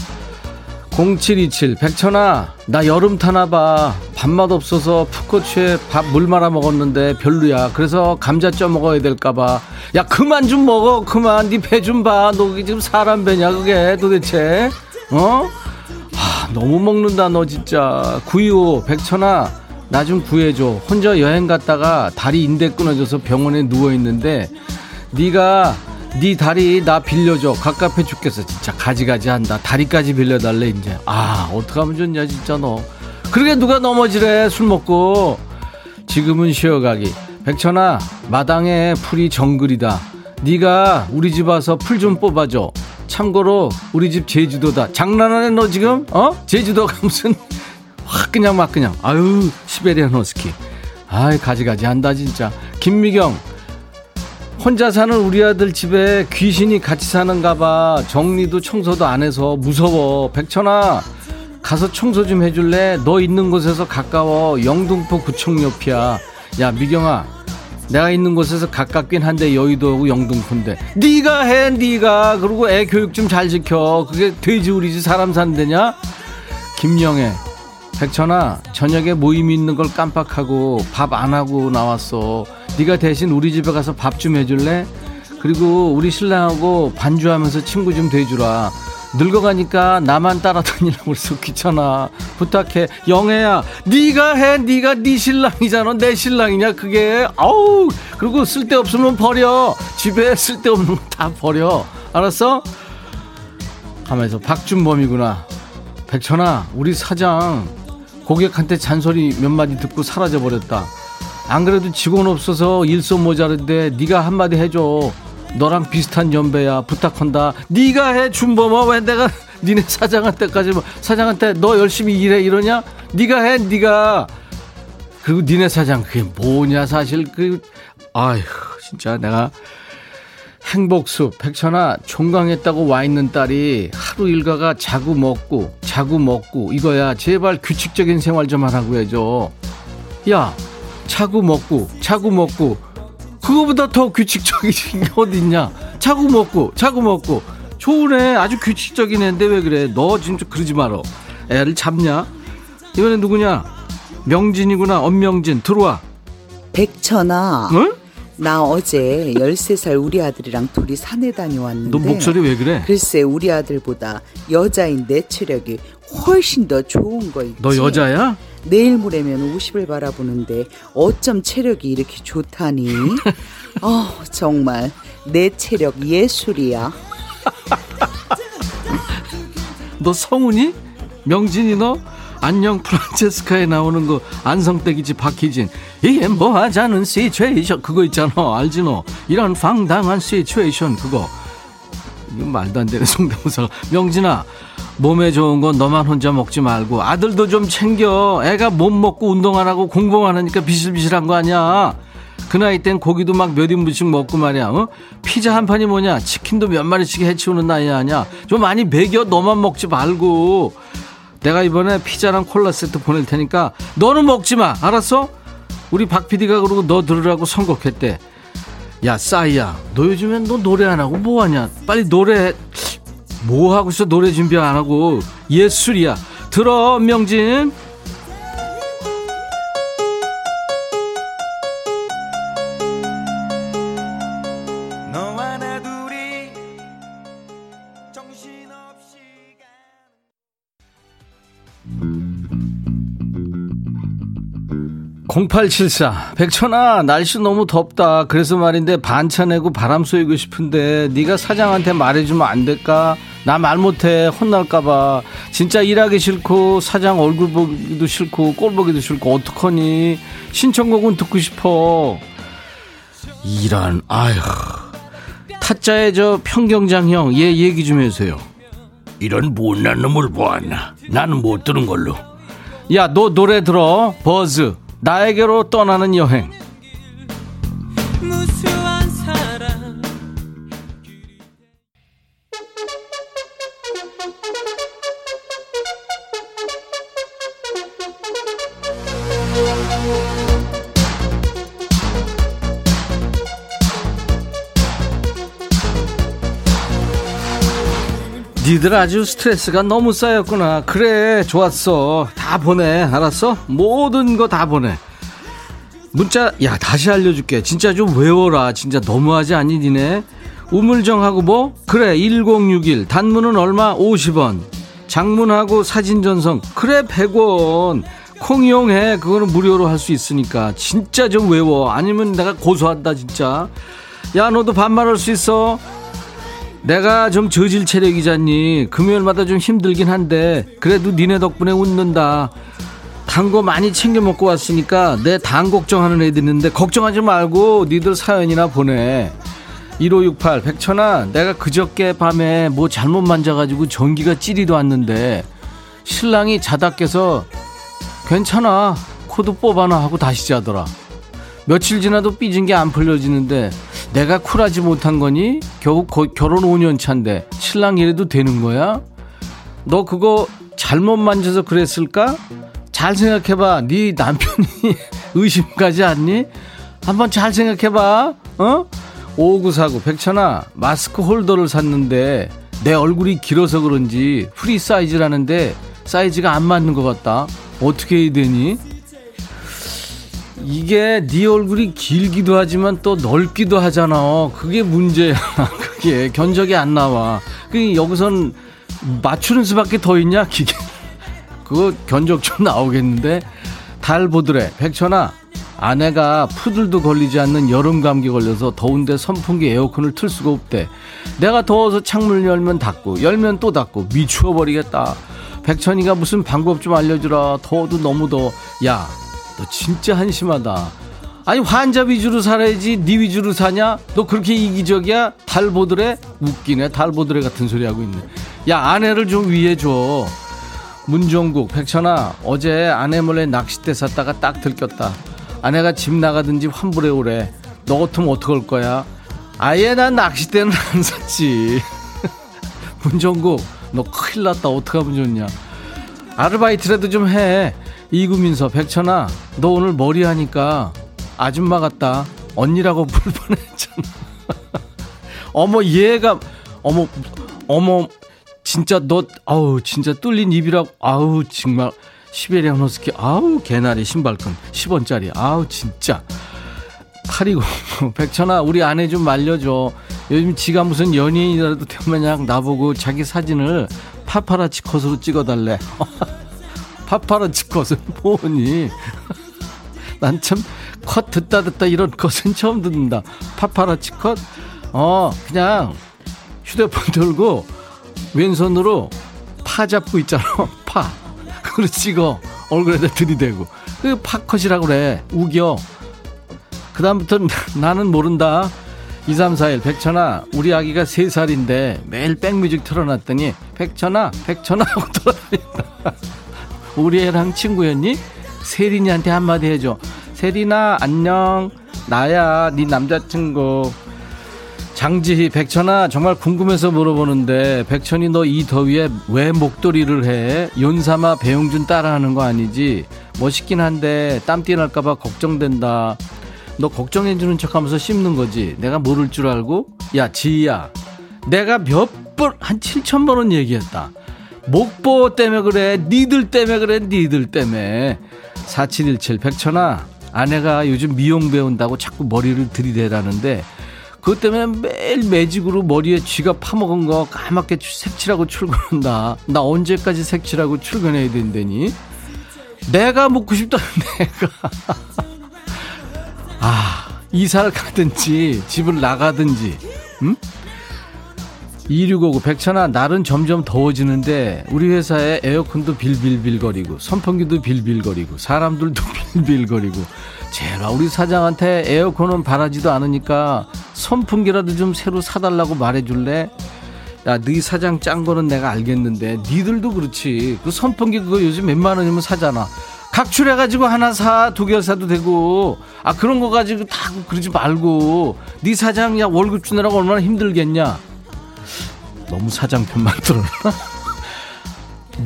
0727 백천아 나 여름 타나봐. 밥맛 없어서 풋고추에 밥 물 말아 먹었는데 별로야. 그래서 감자 쪄 먹어야 될까봐. 야 그만 좀 먹어. 그만. 네 배 좀 봐 너 지금 사람 배냐 그게? 도대체? 어? 하, 너무 먹는다 너 진짜. 925 백천아 나 좀 구해줘. 혼자 여행 갔다가 다리 인대 끊어져서 병원에 누워있는데 네가 네 다리 나 빌려줘. 갑갑해 죽겠어 진짜. 가지가지 한다. 다리까지 빌려달래 이제. 아 어떡하면 좋냐 진짜 너. 그러게 누가 넘어지래 술 먹고. 지금은 쉬어가기. 백천아 마당에 풀이 정글이다. 네가 우리 집 와서 풀 좀 뽑아줘. 참고로 우리 집 제주도다. 장난하네 너 지금? 어? 제주도가 무슨 확 그냥 막 그냥. 아유 시베리안 허스키. 아이 가지가지 한다 진짜. 김미경 혼자 사는 우리 아들 집에 귀신이 같이 사는가 봐. 정리도 청소도 안 해서 무서워. 백천아, 가서 청소 좀 해줄래? 너 있는 곳에서 가까워. 영등포 구청 옆이야. 야, 미경아. 내가 있는 곳에서 가깝긴 한데 여의도하고 영등포인데 네가 해 네가 그리고 애 교육 좀잘 지켜 그게 돼지 우리지 사람 사는 데냐 김영애 백천아 저녁에 모임 있는 걸 깜빡하고 밥 안 하고 나왔어 네가 대신 우리 집에 가서 밥 좀 해줄래? 그리고 우리 신랑하고 반주하면서 친구 좀 돼주라. 늙어가니까 나만 따라다니려고 그래서 귀찮아. 부탁해. 영애야, 네가 해. 네가 네 신랑이잖아. 내 신랑이냐 그게. 아우. 그리고 쓸데없으면 버려. 집에 쓸데없는 거다 버려. 알았어? 가면서 박준범이구나. 백천아, 우리 사장 고객한테 잔소리 몇 마디 듣고 사라져 버렸다. 안 그래도 직원 없어서 일손 모자른데 네가 한마디 해줘. 너랑 비슷한 연배야. 부탁한다. 네가 해 준범아. 왜 내가 니네 사장한테까지 뭐 사장한테 너 열심히 일해 이러냐? 네가 해 네가. 그리고 니네 사장 그게 뭐냐 사실. 그 아휴 진짜 내가 행복숲 백천아 종강했다고 와 있는 딸이 하루 일과가 자고 먹고 자고 먹고 이거야. 제발 규칙적인 생활 좀 하라고 해줘. 야 차고 먹고 차고 먹고. 그거보다 더 규칙적인 게 어딨냐? 차고 먹고 차고 먹고. 좋으네. 아주 규칙적인 애인데 왜 그래? 너 진짜 그러지 말어. 애를 잡냐? 이번엔 누구냐? 명진이구나. 엄명진. 들어와. 백천아. 응? 나 어제 13살 우리 아들이랑 둘이 산에 다녀왔는데 너 목소리 왜 그래? 글쎄 우리 아들보다 여자인 내 체력이 훨씬 더 좋은 거 있지 너 여자야? 내일 모레면 50을 바라보는데 어쩜 체력이 이렇게 좋다니 어 정말 내 체력 예술이야 너 성훈이? 명진이 너? 안녕 프란체스카에 나오는 거 안성댁이지 박희진. 이게 뭐 하자는 시츄에이션. 그거 있잖아. 알지 너 이런 황당한 시츄에이션 그거. 이거 말도 안 되는 성대모사 명진아 몸에 좋은 건 너만 혼자 먹지 말고 아들도 좀 챙겨. 애가 못 먹고 운동 안 하고 공부 안 하니까 비실비실한 거 아니야. 그 나이 땐 고기도 막 몇 인분씩 먹고 말이야 어? 피자 한 판이 뭐냐? 치킨도 몇 마리씩 해치우는 나이 아니야? 좀 많이 먹여. 너만 먹지 말고 내가 이번에 피자랑 콜라 세트 보낼 테니까 너는 먹지 마. 알았어? 우리 박 PD가 그러고 너 들으라고 선곡했대. 야 싸이야. 너 요즘엔 너 노래 안 하고 뭐 하냐? 빨리 노래 뭐 하고 있어? 노래 준비 안 하고. 예술이야. 들어 명진 0874 백천아 날씨 너무 덥다. 그래서 말인데 반차 내고 바람 쏘이고 싶은데 네가 사장한테 말해주면 안 될까? 나 말 못해. 혼날까봐. 진짜 일하기 싫고 사장 얼굴 보기도 싫고 꼴 보기도 싫고 어떡하니? 신청곡은 듣고 싶어. 이런 아휴. 타짜의 저 평경장 형 얘 얘기 좀 해주세요. 이런 못난 놈을 보았나? 나는 못 들은 걸로. 야 너 노래 들어. 버즈 나에게로 떠나는 여행 니들 아주 스트레스가 너무 쌓였구나. 그래 좋았어. 다 보내. 알았어? 모든 거 다 보내. 문자 야 다시 알려줄게. 진짜 좀 외워라. 진짜 너무하지 않니 니네? 우물정하고 뭐? 그래 1061 단문은 얼마? 50원. 장문하고 사진 전송. 그래 100원. 콩 이용해. 그거는 무료로 할 수 있으니까. 진짜 좀 외워. 아니면 내가 고소한다 진짜. 야 너도 반말할 수 있어 내가 좀 저질 체력이잖니 금요일마다 좀 힘들긴 한데 그래도 니네 덕분에 웃는다. 단 거 많이 챙겨 먹고 왔으니까 내 당 걱정하는 애들 있는데 걱정하지 말고 니들 사연이나 보내. 1568 백천아 내가 그저께 밤에 뭐 잘못 만져가지고 전기가 찌리도 않는데 신랑이 자다 깨서 괜찮아 코드 뽑아놔 하고 다시 자더라. 며칠 지나도 삐진 게 안 풀려지는데 내가 쿨하지 못한 거니? 겨우 거- 결혼 5년 차인데 신랑 이래도 되는 거야? 너 그거 잘못 만져서 그랬을까? 잘 생각해봐. 네 남편이 의심 가지 않니? 한번 잘 생각해봐. 어? 5949 백천아 마스크 홀더를 샀는데 내 얼굴이 길어서 그런지 프리 사이즈라는데 사이즈가 안 맞는 것 같다. 어떻게 해야 되니? 이게 네 얼굴이 길기도 하지만 또 넓기도 하잖아. 그게 문제야. 그게 견적이 안 나와. 그 여기선 맞추는 수밖에 더 있냐? 기계. 그거 견적 좀 나오겠는데. 달 보드래. 백천아. 아내가 푸들도 걸리지 않는 여름 감기 걸려서 더운데 선풍기 에어컨을 틀 수가 없대. 내가 더워서 창문을 열면 닫고 열면 또 닫고 미추어 버리겠다. 백천이가 무슨 방법 좀 알려주라. 더워도 너무 더워. 야, 너 진짜 한심하다. 아니 환자 위주로 살아야지 네 위주로 사냐? 너 그렇게 이기적이야? 달 보드래? 웃기네 달 보드래 같은 소리 하고 있네. 야 아내를 좀 위해줘. 문종국 백천아 어제 아내 몰래 낚싯대 샀다가 딱 들켰다. 아내가 집 나가든지 환불해 오래. 너 같으면 어떡할 거야? 아예 난 낚싯대는 안 샀지. 문종국 너 큰일 났다 어떡하면 좋냐? 아르바이트라도 좀 해. 이구민서 백천아 너 오늘 머리 하니까 아줌마 같다. 언니라고 부를 뻔했잖아. 어머 얘가 어머 어머 진짜 너 아우 진짜 뚫린 입이라고 아우 정말. 시베리안 허스키 아우 개나리 신발끈 10원짜리 아우 진짜. 820 백천아 우리 아내 좀 말려줘. 요즘 지가 무슨 연예인이라도 되면 나보고 자기 사진을 파파라치 컷으로 찍어달래 파파라치 컷은 뭐니 난 참 컷 듣다 듣다 이런 컷은 처음 듣는다. 파파라치 컷? 어 그냥 휴대폰 들고 왼손으로 파 잡고 있잖아. 파. 그걸 찍어. 얼굴에다 들이대고. 그 파컷이라고 그래. 우겨. 그 다음부터는 나는 모른다. 2341 백천아 우리 아기가 3살인데 매일 백뮤직 틀어놨더니 백천아 백천아 하고 돌아다닌다 우리 애랑 친구였니? 세린이한테 한마디 해줘 세린아 안녕 나야 네 남자친구 장지희 백천아 정말 궁금해서 물어보는데 백천이 너 이 더위에 왜 목도리를 해? 윤삼아 배용준 따라하는 거 아니지? 멋있긴 한데 땀띠 날까봐 걱정된다. 너 걱정해주는 척하면서 씹는 거지. 내가 모를 줄 알고? 야 지희야, 내가 몇 번 한 7천 번은 얘기했다. 목보 때문에 그래. 니들 때문에 그래. 니들 때문에. 4717 백천아 아내가 요즘 미용 배운다고 자꾸 머리를 들이대라는데 그것 때문에 매일 매직으로 머리에 쥐가 파먹은 거 까맣게 색칠하고 출근한다. 나 언제까지 색칠하고 출근해야 된다니? 내가 묻고 싶다는 내가. 아, 이사를 가든지 집을 나가든지, 응? 2659 백천아 날은 점점 더워지는데 우리 회사에 에어컨도 빌빌빌거리고 선풍기도 빌빌거리고 사람들도 빌빌거리고 제발 우리 사장한테 에어컨은 바라지도 않으니까 선풍기라도 좀 새로 사달라고 말해줄래? 야, 네 사장 짠 거는 내가 알겠는데 니들도 그렇지. 그 선풍기 그거 요즘 몇만 원이면 사잖아. 각출해가지고 하나 사, 두 개 사도 되고. 아 그런 거 가지고 다 그러지 말고. 네 사장 야 월급 주느라고 얼마나 힘들겠냐. 너무 사장 편만 들었나?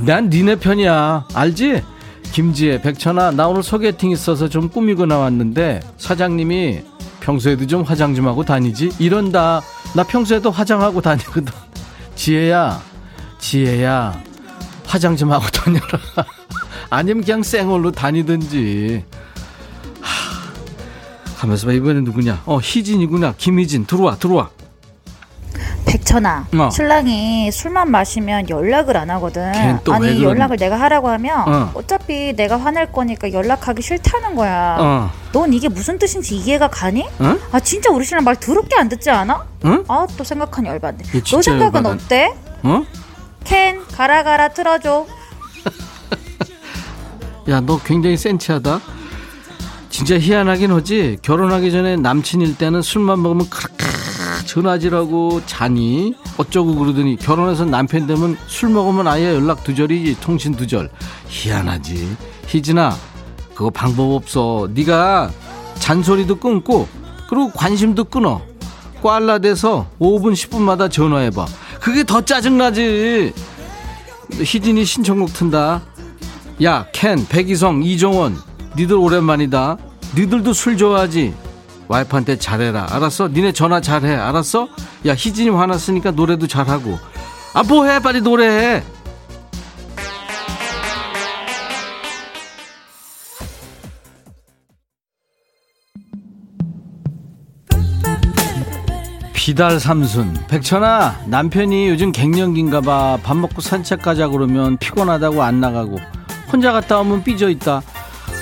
난 니네 편이야. 알지? 김지혜, 백천아, 나 오늘 소개팅 있어서 좀 꾸미고 나왔는데 사장님이 평소에도 좀 화장 좀 하고 다니지? 이런다. 나 평소에도 화장하고 다니거든. 지혜야, 지혜야, 화장 좀 하고 다녀라. 아니면 그냥 쌩얼로 다니든지. 하, 가면서 봐, 이번엔 누구냐? 어, 희진이구나. 김희진, 들어와, 들어와. 백천아, 어. 신랑이 술만 마시면 연락을 안 하거든. 걔는 또왜 아니 그러니? 연락을 내가 하라고 하면 어. 어. 차피 내가 화낼 거니까 연락하기 싫다는 거야. 어, 넌 이게 무슨 뜻인지 이해가 가니? 응? 아 진짜 우리 신랑 말 더럽게 안 듣지 않아? 응? 아 또 생각하니 열받네. 얘너 진짜 생각은 열받아. 어때? 어? 캔 가라 가라 틀어줘. 야, 너 굉장히 센치하다. 진짜 희한하긴 하지. 결혼하기 전에 남친일 때는 술만 먹으면 그렇게 전화질하고 자니 어쩌고 그러더니 결혼해서 남편 되면 술 먹으면 아예 연락 두절이지 통신 두절. 희한하지. 희진아, 그거 방법 없어. 네가 잔소리도 끊고 그리고 관심도 끊어. 꽐라 돼서 5분 10분마다 전화해봐. 그게 더 짜증나지. 희진이 신청곡 튼다. 야, 켄, 백이성, 이종원, 니들 오랜만이다. 니들도 술 좋아하지? 와이프한테 잘해라. 알았어? 니네 전화 잘해. 알았어? 야, 희진이 화났으니까 노래도 잘하고. 아, 뭐해? 빨리 노래해. 비달 삼순 백천아 남편이 요즘 갱년기인가 봐 밥 먹고 산책 가자 그러면 피곤하다고 안 나가고 혼자 갔다 오면 삐져 있다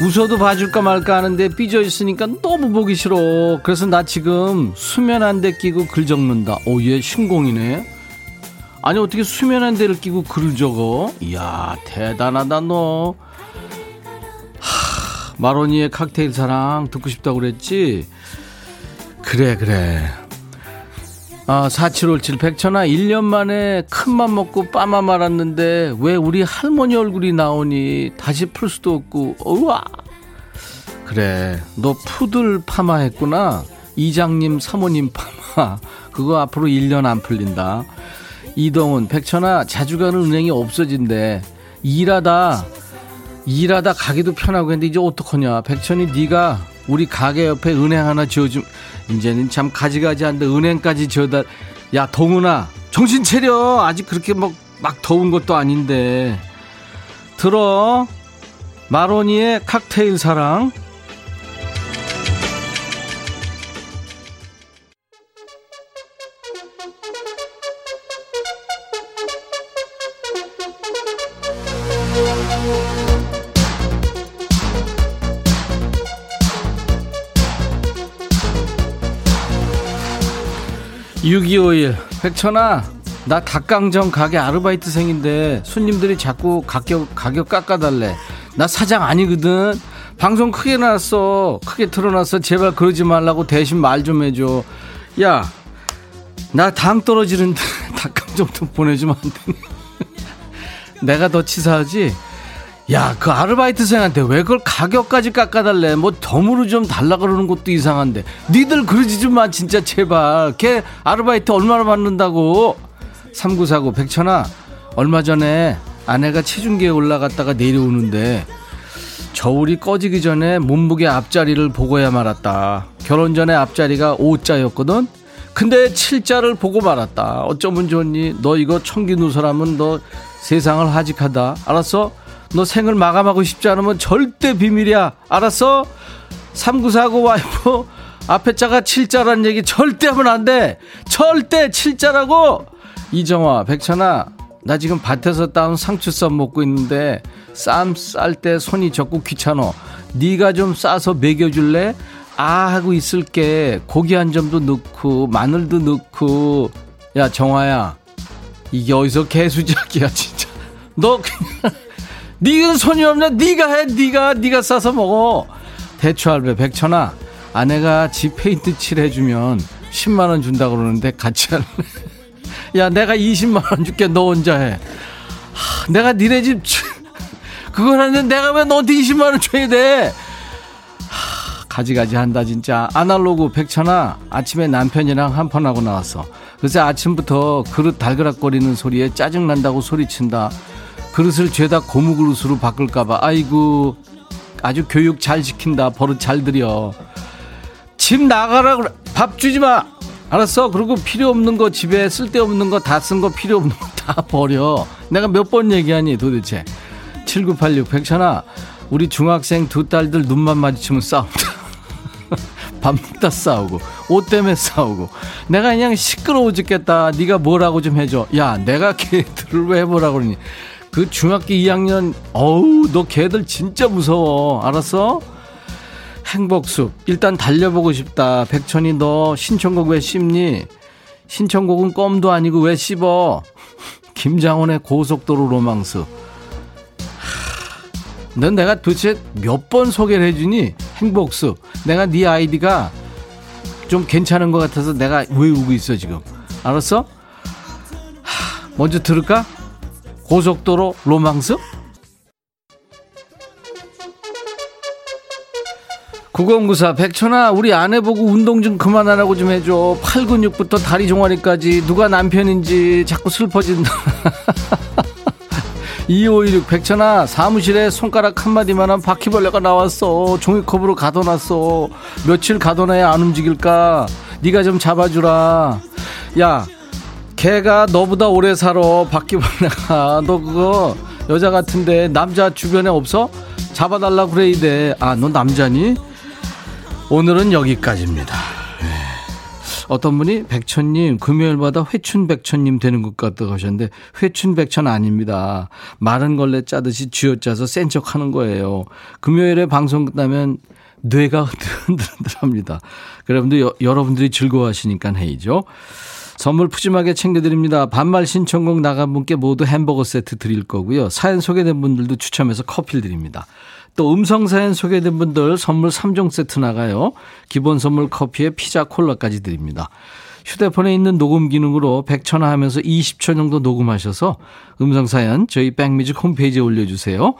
웃어도 봐줄까 말까 하는데 삐져 있으니까 너무 보기 싫어. 그래서 나 지금 수면 안대 끼고 글 적는다. 오 얘 신공이네. 아니 어떻게 수면 안대를 끼고 글을 적어? 이야 대단하다 너. 하, 마로니의 칵테일 사랑 듣고 싶다고 그랬지? 그래 그래 아, 4757 백천아 1년 만에 큰맘 먹고 빠마 말았는데 왜 우리 할머니 얼굴이 나오니 다시 풀 수도 없고. 우와. 그래 너 푸들 파마 했구나. 이장님 사모님 파마. 그거 앞으로 1년 안 풀린다. 이동훈 백천아 자주 가는 은행이 없어진대. 일하다. 일하다 가기도 편하고 했는데 이제 어떡하냐. 백천이 네가 우리 가게 옆에 은행 하나 지어줌 이제는 참 가지가지 한데 은행까지 지어다 야 동훈아 정신 차려. 아직 그렇게 막, 막 더운 것도 아닌데. 들어. 마로니의 칵테일 사랑 육이오일. 백천아 나 닭강정 가게 아르바이트생인데 손님들이 자꾸 가격 가격 깎아달래. 나 사장 아니거든. 방송 크게 나왔어. 크게 틀어놨어. 제발 그러지 말라고 대신 말 좀 해줘. 야 나 당 떨어지는데 닭강정 좀 보내주면 안 되니? 내가 더 치사하지 야, 그 아르바이트생한테 왜 그걸 가격까지 깎아달래? 뭐 덤으로 좀 달라 그러는 것도 이상한데. 니들 그러지 좀 마, 진짜 제발. 걔 아르바이트 얼마나 받는다고? 3949 백천아, 얼마 전에 아내가 체중계에 올라갔다가 내려오는데 저울이 꺼지기 전에 몸무게 앞자리를 보고야 말았다. 결혼 전에 앞자리가 5자였거든? 근데 7자를 보고 말았다. 어쩌면 좋니? 너 이거 청기 누설하면 너 세상을 하직하다. 알았어? 너 생을 마감하고 싶지 않으면 절대 비밀이야. 알았어? 3949 와이프 앞에 자가 7자라는 얘기 절대 하면 안 돼. 절대 7자라고. 이정화, 백천아, 나 지금 밭에서 따온 상추쌈 먹고 있는데 쌈 쌀 때 손이 적고 귀찮어. 네가 좀 싸서 먹여줄래? 아 하고 있을게. 고기 한 점도 넣고 마늘도 넣고. 야 정화야, 이게 어디서 개수작이야 진짜. 너 그냥 니는 손이 없냐? 니가 해, 니가, 니가 싸서 먹어. 대추 할배, 백천아, 아내가 집 페인트 칠해주면 10만원 준다 그러는데 같이 할래? 야, 내가 20만원 줄게, 너 혼자 해. 하, 내가 니네 집, 그걸 하는데 내가 왜 너한테 20만원 줘야 돼? 하, 가지가지 한다, 진짜. 아날로그, 백천아, 아침에 남편이랑 한판하고 나왔어. 그래서 아침부터 그릇 달그락거리는 소리에 짜증난다고 소리친다. 그릇을 죄다 고무 그릇으로 바꿀까봐. 아이고 아주 교육 잘 시킨다. 버릇 잘 들여. 집 나가라 그래. 밥 주지 마. 알았어? 그리고 필요 없는 거 집에 쓸데없는 거 다 쓴 거 필요 없는 거 다 버려. 내가 몇 번 얘기하니 도대체? 7986 백천아 우리 중학생 두 딸들 눈만 마주치면 싸운다. 밥 먹다 싸우고 옷 때문에 싸우고. 내가 그냥 시끄러워 죽겠다. 네가 뭐라고 좀 해줘. 야 내가 걔들을 왜 해보라 그러니 그 중학교 2학년 어우 너 걔들 진짜 무서워 알았어? 행복숲 일단 달려보고 싶다 백천이 너 신청곡 왜 씹니? 신청곡은 껌도 아니고 왜 씹어? 김장훈의 고속도로 로망스 넌 내가 도대체 몇 번 소개를 해주니? 행복숲 내가 네 아이디가 좀 괜찮은 것 같아서 내가 외우고 있어 지금 알았어? 먼저 들을까? 고속도로 로망스? 9094 백천아 우리 아내 보고 운동 좀 그만하라고 좀 해줘. 팔 근육부터 다리 종아리까지 누가 남편인지 자꾸 슬퍼진다. 2516 백천아 사무실에 손가락 한마디만한 바퀴벌레가 나왔어. 종이컵으로 가둬놨어. 며칠 가둬놔야 안 움직일까? 네가 좀 잡아주라. 야 걔가 너보다 오래 살아. 바퀴벌레가. 너 그거 여자 같은데 남자 주변에 없어? 잡아달라 그래야 돼아 너 남자니? 오늘은 여기까지입니다. 네. 어떤 분이 백천님 금요일마다 회춘백천님 되는 것 같다고 하셨는데 회춘백천 아닙니다. 마른 걸레 짜듯이 쥐어짜서 센 척하는 거예요. 금요일에 방송 끝나면 뇌가 흔들흔들합니다. 여러분들 여러분들이 즐거워하시니까 해이죠 선물 푸짐하게 챙겨드립니다. 반말 신청곡 나간 분께 모두 햄버거 세트 드릴 거고요. 사연 소개된 분들도 추첨해서 커피를 드립니다. 또 음성 사연 소개된 분들 선물 3종 세트 나가요. 기본 선물 커피에 피자 콜라까지 드립니다. 휴대폰에 있는 녹음 기능으로 100초나 하면서 20초 정도 녹음하셔서 음성사연 저희 백뮤직 홈페이지에 올려주세요.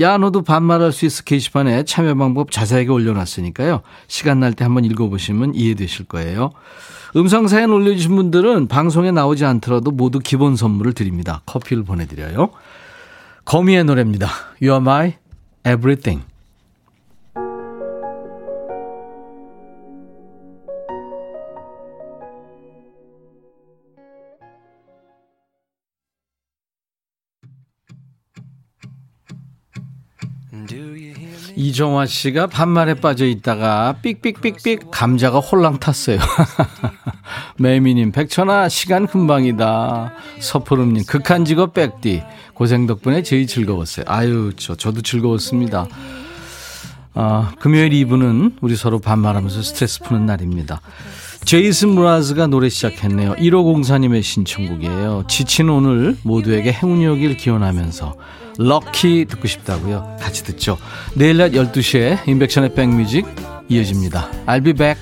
야 너도 반말할 수 있어 게시판에 참여 방법 자세하게 올려놨으니까요. 시간 날 때 한번 읽어보시면 이해되실 거예요. 음성사연 올려주신 분들은 방송에 나오지 않더라도 모두 기본 선물을 드립니다. 커피를 보내드려요. 거미의 노래입니다. You are my everything. 이정화 씨가 반말에 빠져 있다가 삑삑삑삑 감자가 홀랑 탔어요. 매미님 백천아 시간 금방이다. 서푸름님 극한 직업 백디 고생 덕분에 제일 즐거웠어요. 아유 저 저도 즐거웠습니다. 아, 금요일 2부는 우리 서로 반말하면서 스트레스 푸는 날입니다. 제이슨 무라즈가 노래 시작했네요. 1504님의 신청곡이에요. 지친 오늘 모두에게 행운이 오길 기원하면서 럭키 듣고 싶다고요. 같이 듣죠. 내일 낮 12시에 인백션의 백뮤직 이어집니다. I'll be back.